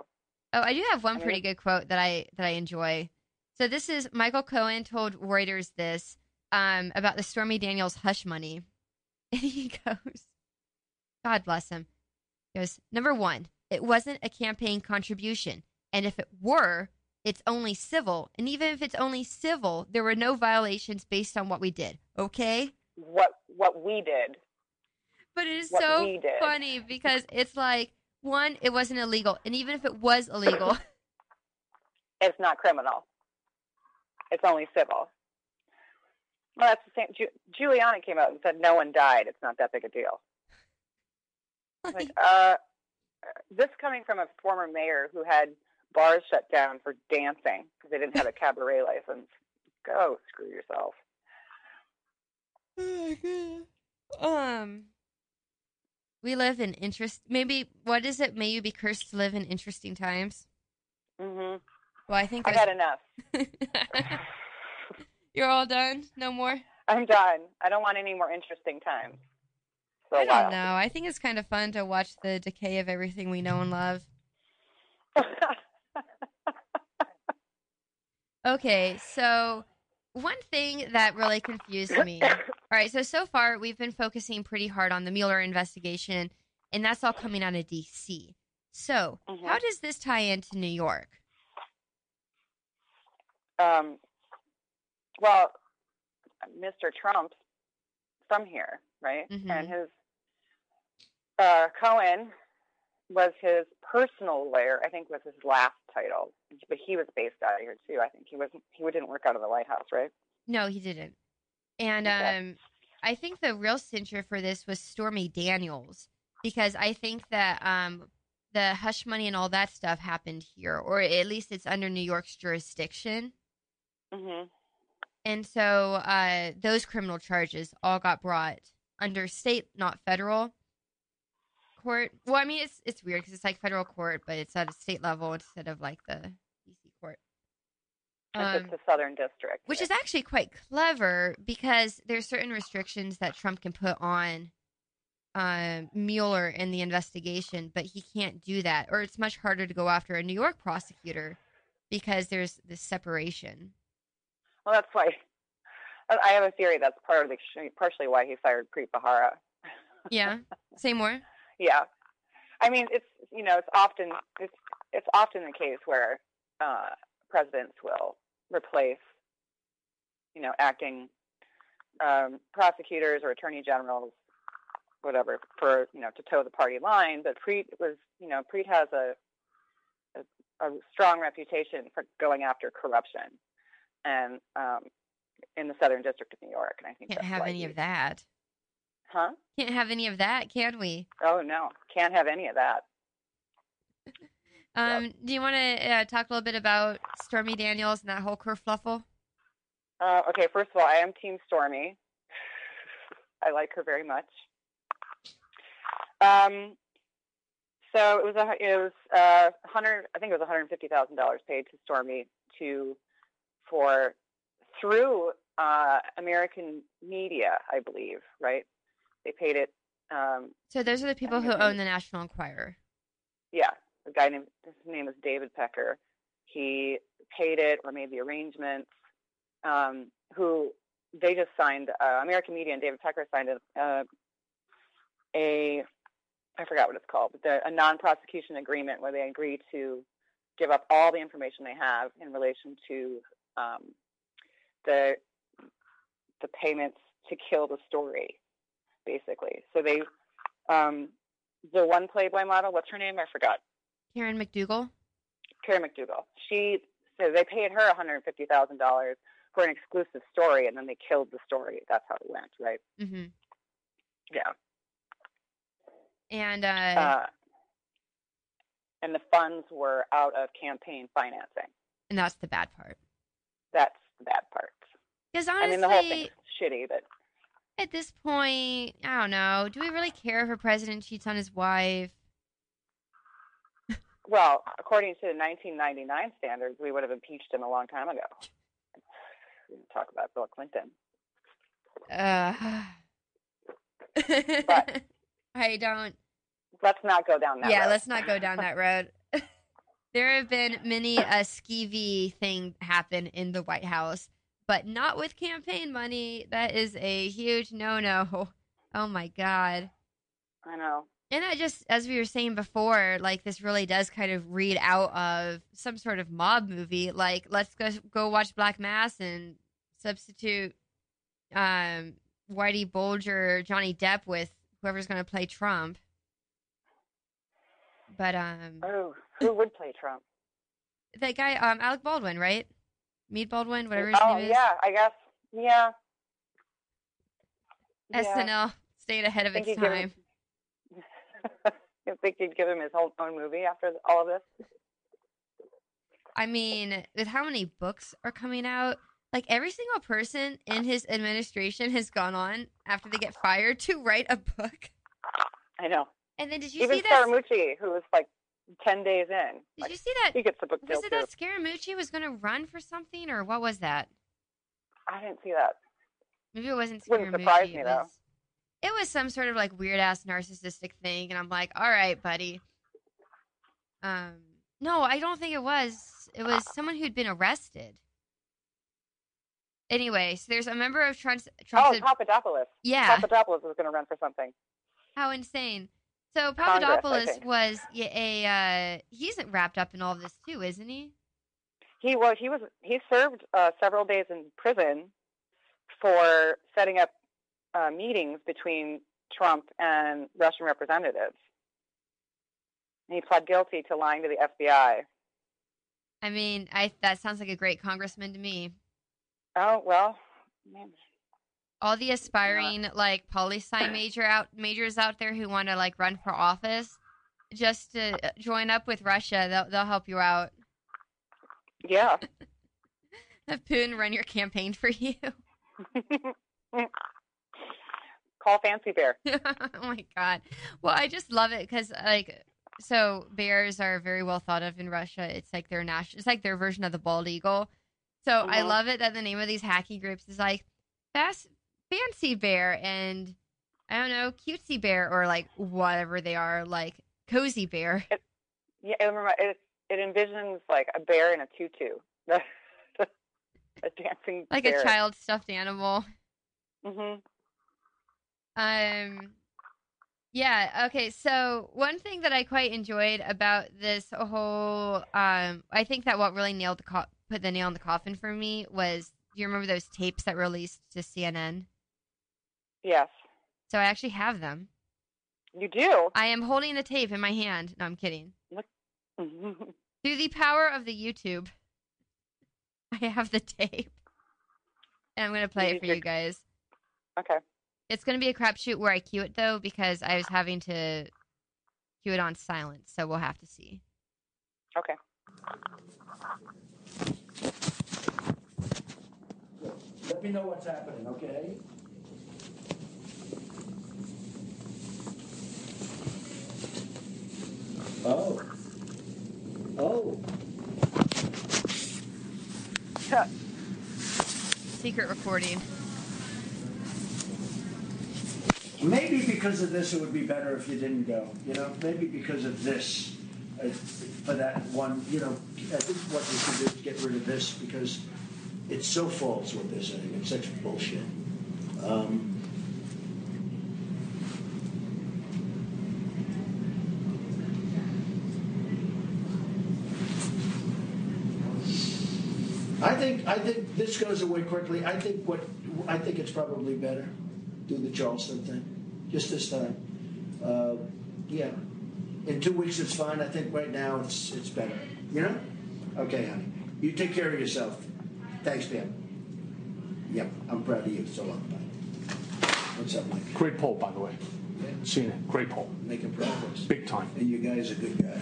Oh, I do have one I mean, pretty good quote that I that I enjoy. So this is Michael Cohen told Reuters this um, about the Stormy Daniels hush money, and he goes, "God bless him." He goes, "Number one, it wasn't a campaign contribution, and if it were, it's only civil. And even if it's only civil, there were no violations based on what we did. Okay." What what we did. But it is What so funny because it's like one, it wasn't illegal, and even if it was illegal, It's not criminal. It's only civil. Well, that's the same. Ju- Giuliani came out and said no one died. It's not that big a deal. Like, uh, this coming from a former mayor who had bars shut down for dancing because they didn't have a cabaret license. Go screw yourself. um, we live in interest. Maybe what is it? May you be cursed to live in interesting times. hmm Well, I think I've had enough. you're all done. No more. I'm done. I don't want any more interesting times. I while. don't know. I think it's kind of fun to watch the decay of everything we know and love. Okay, so one thing that really confused me. All right, so so far we've been focusing pretty hard on the Mueller investigation, and that's all coming out of D.C. So, Mhm. how does this tie into New York? Um, well, Mr. Trump's from here, right? Mhm. And his uh, Cohen was his personal lawyer. I think was his last title, but he was based out of here too. I think he wasn't. He didn't work out of the White House, right? No, he didn't. And Okay. um, I think the real cincher for this was Stormy Daniels because I think that um, the hush money and all that stuff happened here, or at least it's under New York's jurisdiction. Hmm And so uh, those criminal charges all got brought under state, not federal court. Well, I mean, it's it's weird because it's like federal court, but it's at a state level instead of like the DC court. It's Um, just the Southern District, which is actually quite clever because there's certain restrictions that Trump can put on um, Mueller in the investigation, but he can't do that, or it's much harder to go after a New York prosecutor because there's this separation. Well, that's why. I I have a theory that's part of the partially why he fired Preet Bharara. Yeah, say more. Yeah, I mean it's you know it's often it's it's often the case where uh, presidents will replace you know acting um, prosecutors or attorney generals, whatever, for you know to toe the party line. But Preet was you know Preet has a a, a strong reputation for going after corruption, and um, in the Southern District of New York, and I think Can't have any of that. Huh? Can't have any of that, can we? Oh no, can't have any of that. Um, Do you want to uh, talk a little bit about Stormy Daniels and that whole kerfluffle? Uh, okay, first of all, I am Team Stormy. I like her very much. Um, so it was a it was uh, hundred I think it was one hundred fifty thousand dollars paid to Stormy to for through uh, American media, I believe, right? They paid it. Um, So those are the people who own the National Enquirer. yeah, a guy named his name is David Pecker. He paid it or made the arrangements. Um, who they just signed uh, American Media and David Pecker signed a, uh, a I forgot what it's called, but the, a non-prosecution agreement where they agree to give up all the information they have in relation to um, the the payments to kill the story, basically. So they um, the one Playboy model, what's her name? I forgot. Karen McDougal. Karen McDougal. She So they paid her one hundred fifty thousand dollars for an exclusive story, and then they killed the story. That's how it went, right? Mm-hmm. Yeah. And uh, Uh, and the funds were out of campaign financing. and that's the bad part. That's the bad part. Because I honestly, mean, the whole thing's shitty, but at this point, I don't know. Do we really care if a president cheats on his wife? well, according to the 1999 standards, we would have impeached him a long time ago. We didn't talk about Bill Clinton. Uh, But- I don't. Let's not go down that. yeah, road. let's not go down that road. There have been many a skeevy thing happen in the White House, but not with campaign money. That is a huge no-no. Oh my god. I know. And I just, as we were saying before, like this really does kind of read out of some sort of mob movie. Like, let's go go watch Black Mass and substitute um, Whitey Bulger, Johnny Depp with whoever's going to play Trump. But um, Oh, who would play Trump? that guy, um, Alec Baldwin, right? Mead Baldwin, whatever his oh, name is. yeah, I guess. Yeah. Yeah. SNL stayed ahead of its time. him- you think you'd give him his whole own movie after all of this? I mean, with how many books are coming out, like every single person in his administration has gone on after they get fired to write a book. I know. And then did you Even see that? Scaramucci, who was like 10 days in. Did Like, you see that? he gets the book deal Was it too. that Scaramucci was going to run for something, or what was that? I didn't see that. Maybe it wasn't Wouldn't Scaramucci. surprise me, it, though. was, it was some sort of like weird ass narcissistic thing, and I'm like, all right, buddy. Um, no, I don't think it was. It was someone who'd been arrested. Anyway, so there's a member of Trump's. Trump's Oh, Papadopoulos. yeah. Papadopoulos was going to run for something. How insane! So Papadopoulos think. was a uh, he's wrapped up in all of this too, isn't he? He was he was he served uh, several days in prison for setting up uh, meetings between Trump and Russian representatives. And he pled guilty to lying to the FBI. I mean, I that sounds like a great congressman to me. Oh well, man. All the aspiring like poli sci major out majors out there who want to like run for office, just to uh, join up with Russia, they'll they'll help you out. yeah. Have Putin run your campaign for you. Call Fancy Bear. oh my god. Well, I just love it because like so bears are very well thought of in Russia. It's like their national. It's like their version of the bald eagle. So I Mhm. love it that the name of these hacky groups is like fast fancy bear and I don't know cutesy bear or like whatever they are like cozy bear. Yeah, it, remi- it, it envisions like a bear in a tutu, a dancing Like bear. a child stuffed animal. hmm Um, yeah. Okay. So one thing that I quite enjoyed about this whole, um, I think that what really nailed the co- put the nail in the coffin for me was, do you remember those tapes that released to CNN? Yes, So I actually have them. you do. I am holding the tape in my hand. No, I'm kidding. Through the power of the YouTube, I have the tape, and I'm gonna play it for you guys. okay. It's gonna be a crapshoot where I cue it though, because I was having to cue it on silent, so we'll have to see. Okay. Let me know what's happening, okay? Oh. Oh. Secret recording. Maybe because of this, it would be better if you didn't go. You know, maybe because of this, uh, for that one. You know, I think what you should do is get rid of this because it's so false what they're saying. It's such bullshit. Um, I think this goes away quickly. I think what I think it's probably better do the Charleston thing just this time. Uh, yeah, in two weeks it's fine. I think right now it's it's better. You know? Okay, honey. You take care of yourself. Thanks, Pam. Yep, I'm proud of you. So long. Bye. What's up, Mike? Great poll, by the way. Yeah, Seen it. Great poll. Making progress. Big time. And you guys are good guy.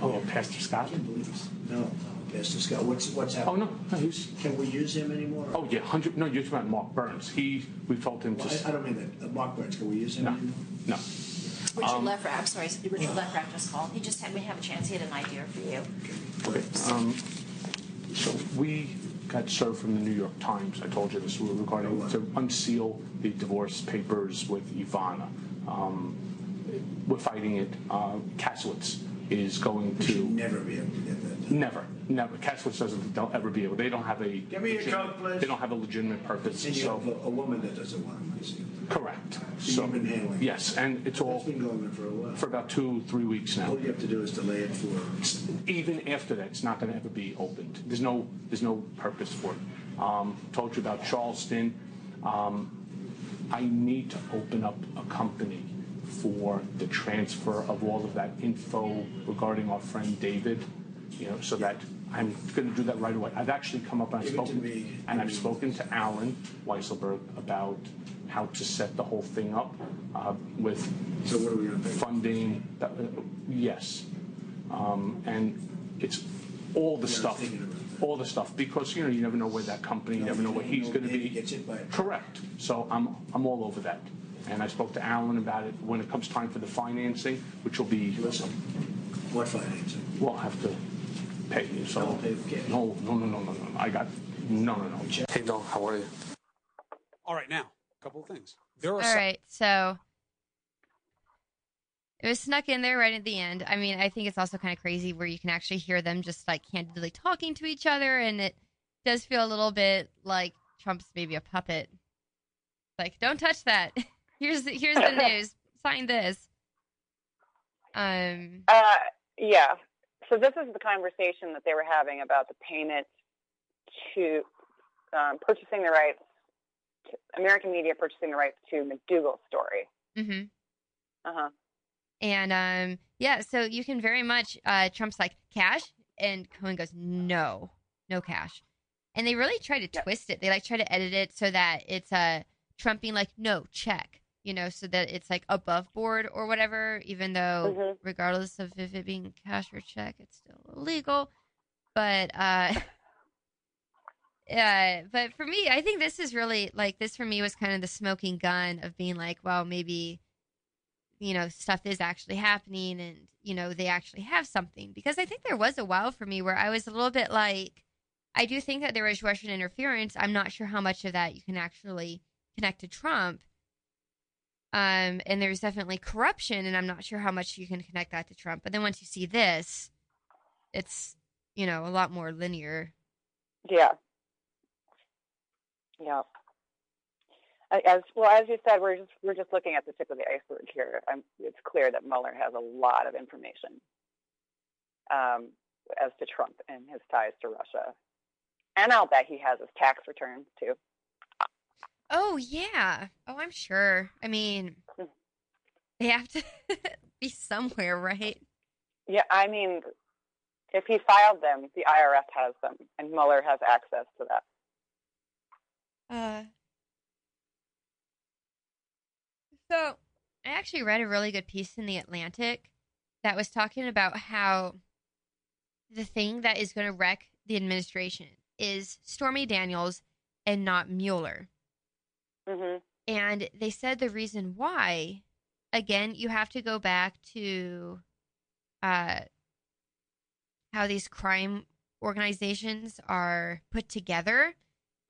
Oh, Pastor I Scott? can't believe this. No, Pastor Scott. What's what's Oh, happening? no. no he's, Can we use him anymore? oh, yeah. 100. No, you're talking about Mark Burns. He, we told him Well, to. I, I don't mean that. Uh, Mark Burns. Can we use him No. anymore? No. Richard Lefrak, I'm sorry, Richard Lefrak just called. He just had, we have a chance, he had an idea for you. Okay. Um, so we got served from the New York Times. I told you this regarding to unseal the divorce papers with Ivana. Um, we're fighting it. Uh, Kasowitz is going We should to never be able to get that done. Never, never. Kasowitz doesn't. They'll ever be able. They don't have a. Give me your legitimate- Coke, please. They don't have a legitimate purpose. And you So have a, a woman that doesn't want him. I see. correct. So you've been handling it. Yes, and it's That's all been going on for a while. for about two, three weeks now. All you have to do is delay it for. even after that, it's not going to ever be opened. There's no, there's no purpose for it. Um, told you about Charleston. Um, I need to open up a company for the transfer of all of that info regarding our friend David. You know, so that I'm going to do that right away. I've actually come up and I've Give it to spoken, me. and I've spoken to Allen Weisselberg about how to set the whole thing up uh, with So what are we pay? funding. That, uh, yes, um, and it's all the Yeah, I was stuff, thinking about that. all the stuff because you know you never know where that company, you never know what he's going to Maybe be. gets hit by a- Correct. So I'm I'm all over that, and I spoke to Allen about it when it comes time for the financing, which will be Listen, what financing? we'll have to pay you. So I'll pay the cash. no, no, no, no, no, no. I got no, no, no. Hey, Don, how are you? All right, now, a couple of things. There are All some, right, so it was snuck in there right at the end. I mean, I think it's also kind of crazy where you can actually hear them just like candidly talking to each other, and it does feel a little bit like Trump's maybe a puppet. Like, don't touch that. Here's the, here's the news. Sign this. Um. Uh, yeah. So this is the conversation that they were having about the payment to um, purchasing the rights, to, American media purchasing the rights to McDougal's story. hmm Uh huh. And um, yeah, so you can very much. Uh, Trump's like cash, and Cohen goes, no, no cash. And they really try to Yep. twist it. They like try to edit it so that it's uh, Trump being like, no, check, you know, so that it's like above board or whatever. Even though, Mhm. regardless of if it being cash or check, it's still illegal. But uh, yeah, but for me, I think this is really like this for me was kind of the smoking gun of being like, well, maybe you know stuff is actually happening and you know they actually have something because i think there was a while for me where i was a little bit like i do think that there was russian interference i'm not sure how much of that you can actually connect to trump um and there's definitely corruption and i'm not sure how much you can connect that to trump but then once you see this it's you know a lot more linear Yeah. Yeah. As well as you said, we're just we're just looking at the tip of the iceberg here. I'm, it's clear that Mueller has a lot of information um, as to Trump and his ties to Russia, and I'll bet he has his tax returns too. Oh yeah oh i'm sure i mean they have to be somewhere right Yeah, I mean, if he filed them, the IRS has them, and Mueller has access to that. Uh, so I actually read a really good piece in the Atlantic that was talking about how the thing that is going to wreck the administration is Stormy Daniels and not Mueller. Hmm And they said the reason why, again, you have to go back to uh, how these crime organizations are put together.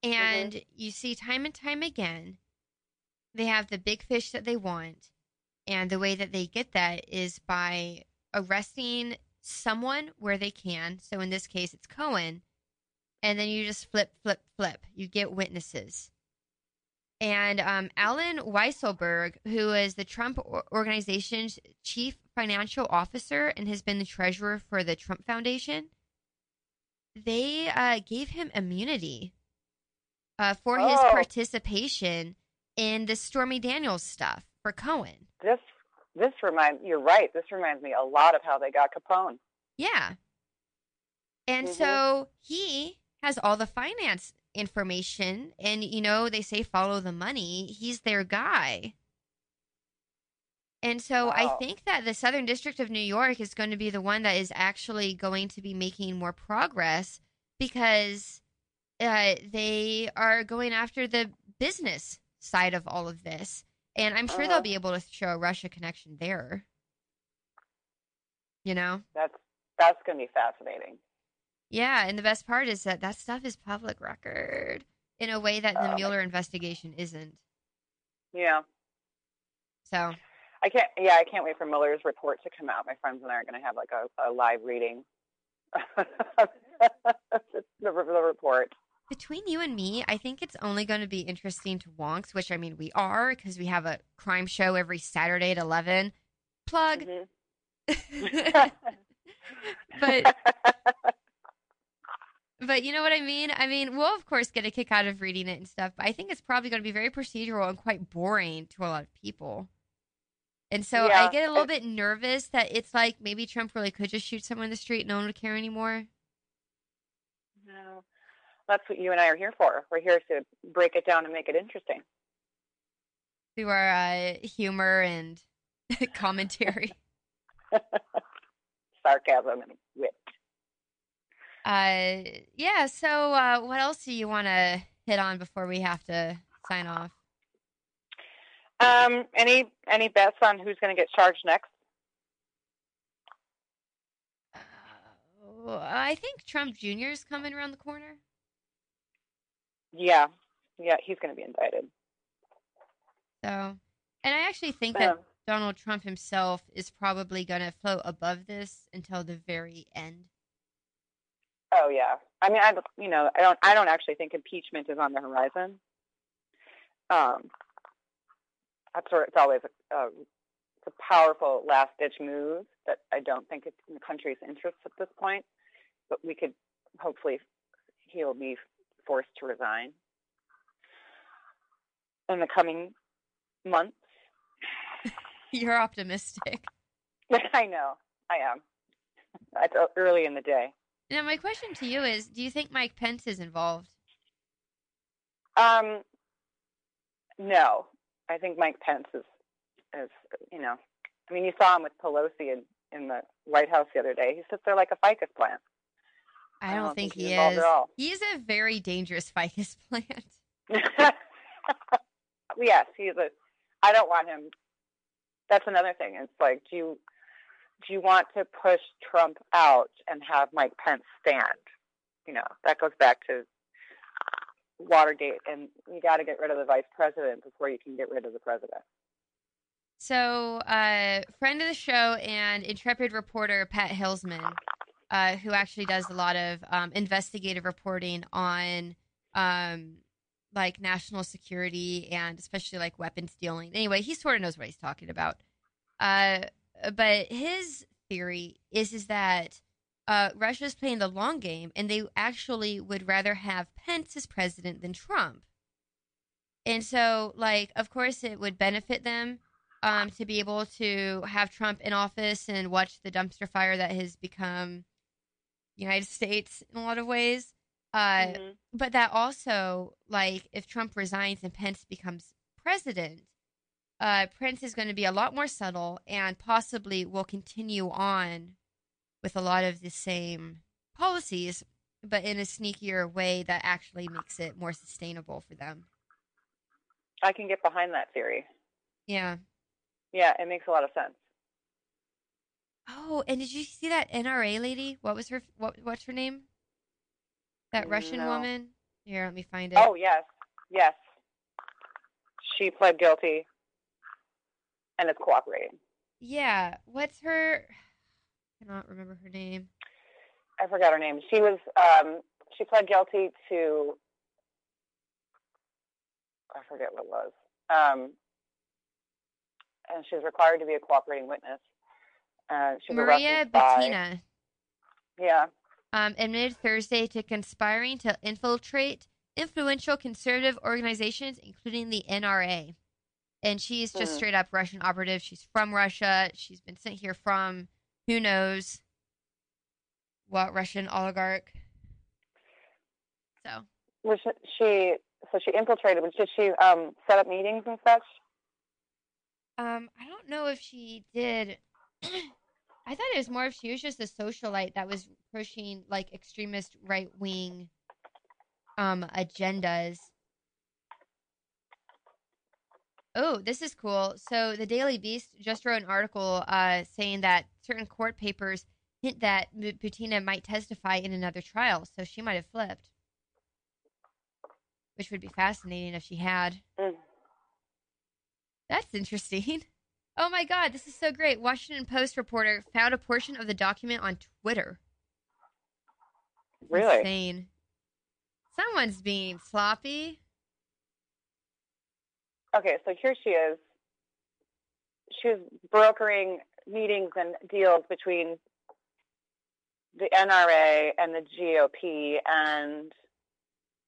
And you see time and time again, they have the big fish that they want. And the way that they get that is by arresting someone where they can. So in this case, it's Cohen. And then you just flip, flip, flip. You get witnesses. And um, Allen Weisselberg, who is the Trump organization's chief financial officer and has been the treasurer for the Trump Foundation, they uh, gave him immunity uh, for his Oh. participation in the Stormy Daniels stuff for Cohen. This this reminds you're right. This reminds me a lot of how they got Capone. Yeah. And Mhm. so he has all the finance information and you know they say follow the money. He's their guy. And so I think that the Southern District of New York is going to be the one that is actually going to be making more progress because uh, they are going after the business side of all of this. And I'm sure Uh-huh. they'll be able to show a Russia connection there. You know? That's that's going to be fascinating. Yeah, and the best part is that that stuff is public record in a way that the Oh. Mueller investigation isn't. Yeah. So, I can't. Yeah, I can't wait for Mueller's report to come out. My friends and I are going to have like a, a live reading. the, the report. between you and me, I think it's only going to be interesting to wonks, which I mean we are because we have a crime show every Saturday at 11. Plug. Mhm. but but you know what I mean? I mean, we'll of course get a kick out of reading it and stuff, but I think it's probably going to be very procedural and quite boring to a lot of people. And so Yeah, I get a little bit nervous that it's like maybe Trump really could just shoot someone in the street and no one would care anymore. no, that's what you and I are here for. We're here to break it down and make it interesting. Through our uh, humor and commentary. Sarcasm and wit. Uh, yeah. So, uh, what else do you want to hit on before we have to sign off? Um, any any bets on who's going to get charged next? Uh, I think Trump Jr. is coming around the corner. Yeah, yeah, he's going to be indicted. So, and I actually think that. Donald Trump himself is probably going to float above this until the very end. Oh yeah. I mean, I you know I don't I don't actually think impeachment is on the horizon. Um, that's where it's always a, a it's a powerful last ditch move that I don't think it's in the country's interest at this point. But we could hopefully he'll be forced to resign in the coming months. You're optimistic. I know I am. It's early in the day. Now, my question to you is: Do you think Mike Pence is involved? Um, no, I think Mike Pence is, is you know, I mean, you saw him with Pelosi in, in the White House the other day. He sits there like a ficus plant. I don't, think, he's he is. all. He's a very dangerous ficus plant. yes, he's a. I don't want him. That's another thing. It's like, do you do you want to push Trump out and have Mike Pence stand? You know, that goes back to Watergate, and you got to get rid of the vice president before you can get rid of the president. So, uh, friend of the show and intrepid reporter Pat Hillsman, uh, who actually does a lot of um, investigative reporting on um, like national security and especially like weapons dealing. Anyway, he sort of knows what he's talking about. Uh, but his theory is is that uh, is playing the long game, and they actually would rather have Pence as president than Trump. And so, like, of course, it would benefit them um, to be able to have Trump in office and watch the dumpster fire that has become United States in a lot of ways. Uh, Mhm. But that also, like, if Trump resigns and Pence becomes president, uh, Pence is going to be a lot more subtle and possibly will continue on with a lot of the same policies, but in a sneakier way that actually makes it more sustainable for them. I can get behind that theory. Yeah. Yeah, it makes a lot of sense. Oh, and did you see that NRA lady? What was her? What? What's her name? That Russian No. woman. Here, let me find it. Oh yes, yes. She pled guilty and is cooperating. yeah. What's her? I cannot remember her name. I forgot her name. She was um, she pled guilty to I forget what it was. Um, and she's required to be a cooperating witness. Uh, she Maria Butina Yeah. um, admitted Thursday to conspiring to infiltrate influential conservative organizations, including the NRA. And she's just Mhm. straight up Russian operative. She's from Russia. She's been sent here from who knows what Russian oligarch. So Was she? So she infiltrated. Did she um, set up meetings and such? Um, I don't know if she did. I thought it was more if she was just a socialite that was pushing like extremist right wing um agendas. Oh, this is cool. So the Daily Beast just wrote an article uh, saying that certain court papers hint that Butina might testify in another trial, so she might have flipped, which would be fascinating if she had. Mm. That's interesting. Oh my God, this is so great. Washington Post reporter found a portion of the document on Twitter. Really? Insane. Someone's being sloppy. Okay, so here she is. She was brokering meetings and deals between the NRA and the GOP and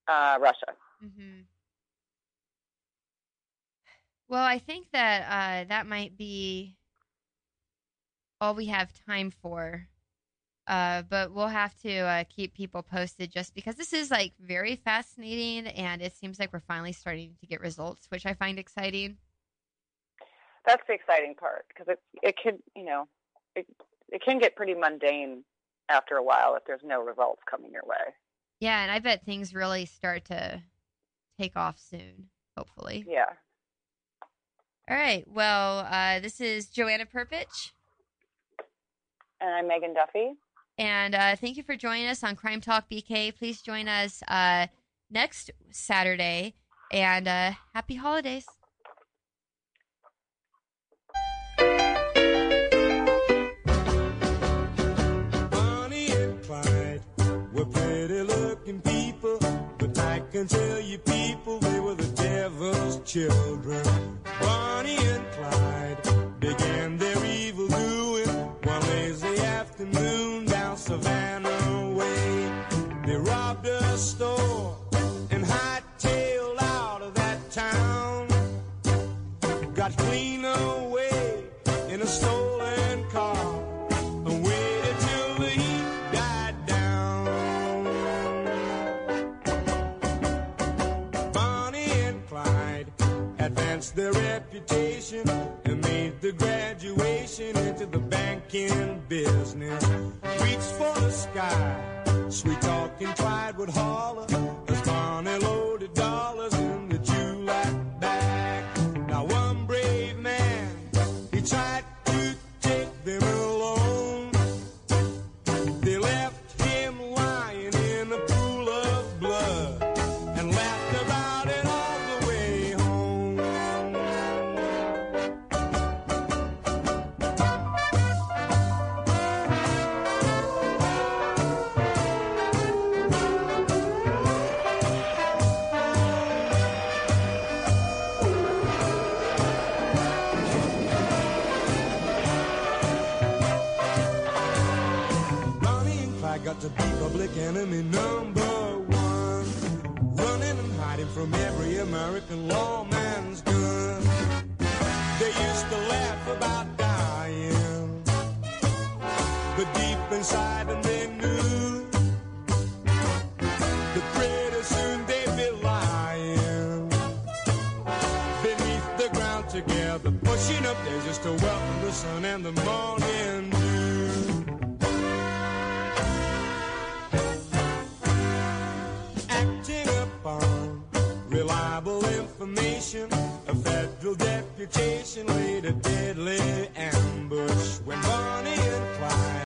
uh, Russia. hmm Well, I think that uh, that might be all we have time for. Uh, but we'll have to uh, keep people posted just because this is like very fascinating and it seems like we're finally starting to get results, which I find exciting. That's the exciting part because it it could you know it it can get pretty mundane after a while if there's no results coming your way. Yeah, and I bet things really start to take off soon, hopefully. Yeah. All right. Well, uh, this is Joanna Perpich. And I'm Megan Duffy. And uh, thank you for joining us on Crime Talk BK. Please join us uh, next Saturday. And uh, happy holidays. Bonnie and Clyde were pretty looking people, but I can tell you people they were the devil's children. Bonnie and Clyde Got clean away in a stolen car and waited till the heat died down. Bonnie and Clyde advanced their reputation and made the graduation into the banking business. Reached for the sky, sweet talking Clyde would holler as Bonnie loaded dollars in enemy number one. Running and hiding from every American lawman's gun. They used to laugh about dying. But deep inside them they knew that pretty soon they'd be lying. Beneath the ground together, pushing up there just to welcome the sun and the morning a federal deputation laid a deadly ambush when Bonnie and Clyde.